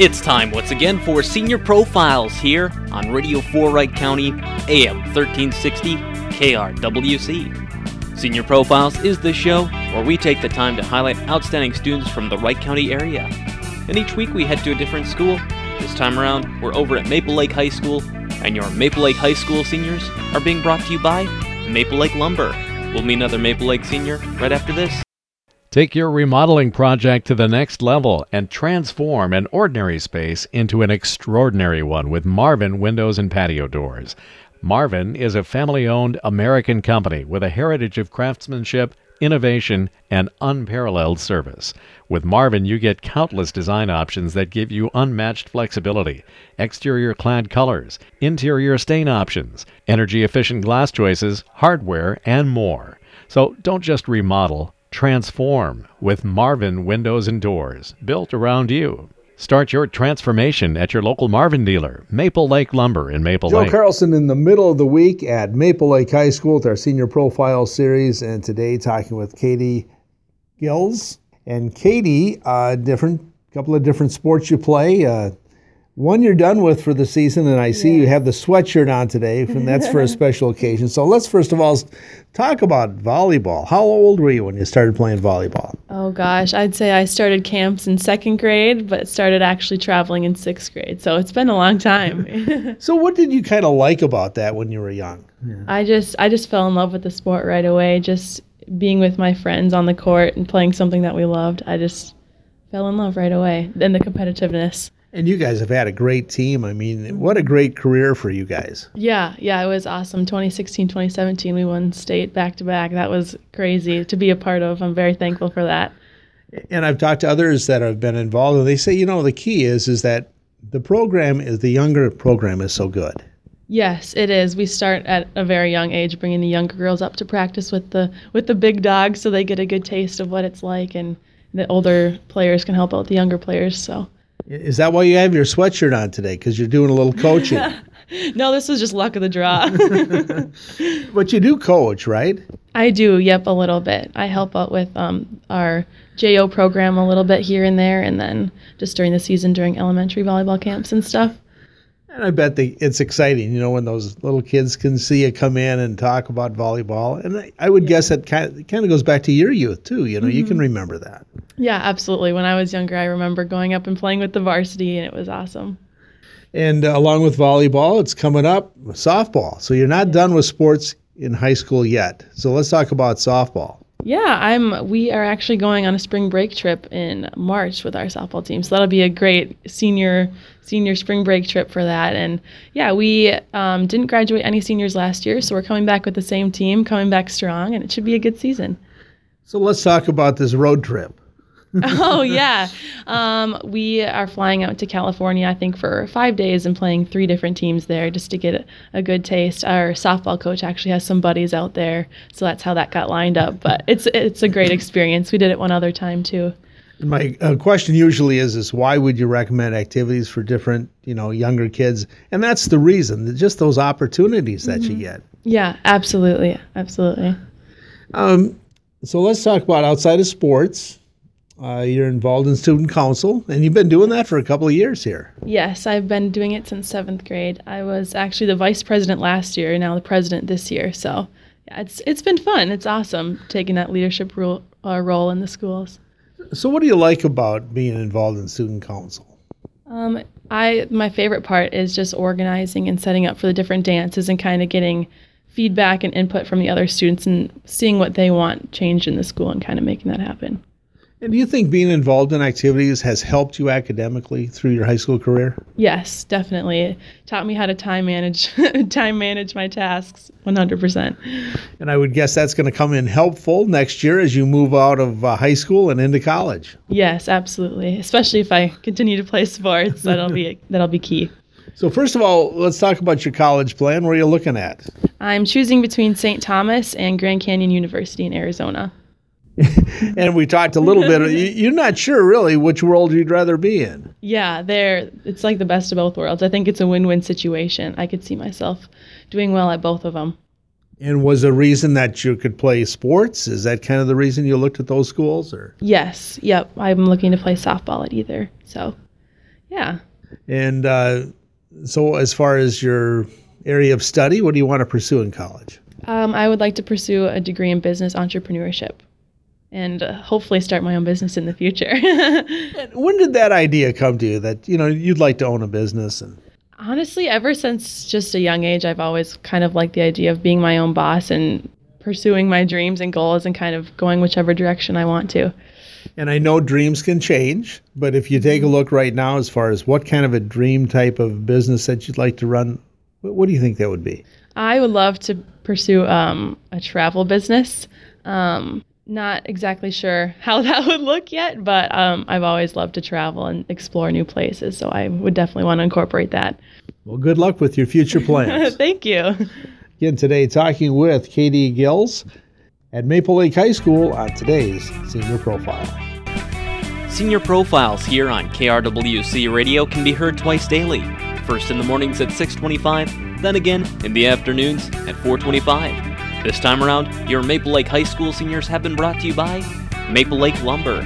It's time once again for Senior Profiles here on Radio 4 Wright County, AM 1360, KRWC. Senior Profiles is the show where we take the time to highlight outstanding students from the Wright County area. And each week we head to a different school. This time around, we're over at Maple Lake High School, and your Maple Lake High School seniors are being brought to you by Maple Lake Lumber. We'll meet another Maple Lake senior right after this. Take your remodeling project to the next level and transform an ordinary space into an extraordinary one with Marvin Windows and Patio Doors. Marvin is a family owned American company with a heritage of craftsmanship, innovation, and unparalleled service. With Marvin, you get countless design options that give you unmatched flexibility, exterior clad colors, interior stain options, energy efficient glass choices, hardware, and more. So don't just remodel Transform with Marvin Windows and Doors, built around you. Start your transformation at your local Marvin dealer, Maple Lake Lumber in Maple Joe Lake. Joe Carlson in the middle of the week at Maple Lake High School with our senior profile series, and today talking with Katie Gills. And Katie, uh, different couple of different sports you play. Uh, one you're done with for the season, and I see you have the sweatshirt on today, and that's for a special occasion. So let's first of all talk about volleyball. How old were you when you started playing volleyball? Oh gosh, I'd say I started camps in second grade, but started actually traveling in sixth grade. So it's been a long time. So what did you kind of like about that when you were young? I just I just fell in love with the sport right away. Just being with my friends on the court and playing something that we loved. I just fell in love right away. And the competitiveness. And you guys have had a great team. I mean, what a great career for you guys. Yeah, yeah, it was awesome. 2016, 2017, we won state back to back. That was crazy to be a part of. I'm very thankful for that. And I've talked to others that have been involved, and they say, you know, the key is is that the program is the younger program is so good. Yes, it is. We start at a very young age, bringing the younger girls up to practice with the with the big dogs, so they get a good taste of what it's like, and the older players can help out the younger players. So, Is that why you have your sweatshirt on today? Because you're doing a little coaching. no, this was just luck of the draw. but you do coach, right? I do, yep, a little bit. I help out with um, our JO program a little bit here and there, and then just during the season during elementary volleyball camps and stuff. And I bet they, it's exciting, you know, when those little kids can see you come in and talk about volleyball. And I, I would guess that kind of, kind of goes back to your youth too. You know, you can remember that. Yeah, absolutely. When I was younger, I remember going up and playing with the varsity, and it was awesome. And uh, along with volleyball, it's coming up softball. So you're not done with sports in high school yet. So let's talk about softball. Yeah, I'm. We are actually going on a spring break trip in March with our softball team, so that'll be a great senior senior spring break trip for that. And yeah, we um, didn't graduate any seniors last year, so we're coming back with the same team, coming back strong, and it should be a good season. So let's talk about this road trip. oh yeah, um, we are flying out to California, I think, for five days and playing three different teams there just to get a, good taste. Our softball coach actually has some buddies out there, so that's how that got lined up. But it's it's a great experience. We did it one other time too. My uh, question usually is: is why would you recommend activities for different, you know, younger kids? And that's the reason, just those opportunities that you get. Yeah, absolutely, absolutely. Um, so let's talk about outside of sports. Uh, you're involved in student council, and you've been doing that for a couple of years here. Yes, I've been doing it since seventh grade. I was actually the vice president last year, and now the president this year. So yeah, it's it's been fun. It's awesome taking that leadership role uh, role in the schools. So, what do you like about being involved in student council? Um, I my favorite part is just organizing and setting up for the different dances and kind of getting feedback and input from the other students and seeing what they want changed in the school and kind of making that happen. And do you think being involved in activities has helped you academically through your high school career? Yes, definitely. It taught me how to time manage time manage my tasks 100%. And I would guess that's going to come in helpful next year as you move out of uh, high school and into college. Yes, absolutely. Especially if I continue to play sports, that'll be that'll be key. So first of all, let's talk about your college plan. Where are you looking at? I'm choosing between St. Thomas and Grand Canyon University in Arizona. and we talked a little bit. you- You're not sure really which world you'd rather be in. Yeah, they're it's like the best of both worlds. I think it's a win-win situation. I could see myself doing well at both of them. And was the reason that you could play sports? Is that kind of the reason you looked at those schools, or? Yes, yep. I'm looking to play softball at either. So, Yeah. And uh, so, as far as your area of study, what do you want to pursue in college? Um, I would like to pursue a degree in business entrepreneurship and uh, hopefully start my own business in the future. when did that idea come to you that you know you'd like to own a business and honestly ever since just a young age i've always kind of liked the idea of being my own boss and pursuing my dreams and goals and kind of going whichever direction i want to. And i know dreams can change but if you take a look right now as far as what kind of a dream type of business that you'd like to run what do you think that would be? I would love to pursue um, a travel business. Um, not exactly sure how that would look yet, but um, I've always loved to travel and explore new places, so I would definitely want to incorporate that. Well, good luck with your future plans. Thank you. Again, today talking with Katie Gills at Maple Lake High School on today's Senior Profile. Senior Profiles here on KRWC Radio can be heard twice daily. First in the mornings at 625, then again in the afternoons at 425. This time around, your Maple Lake High School seniors have been brought to you by Maple Lake Lumber,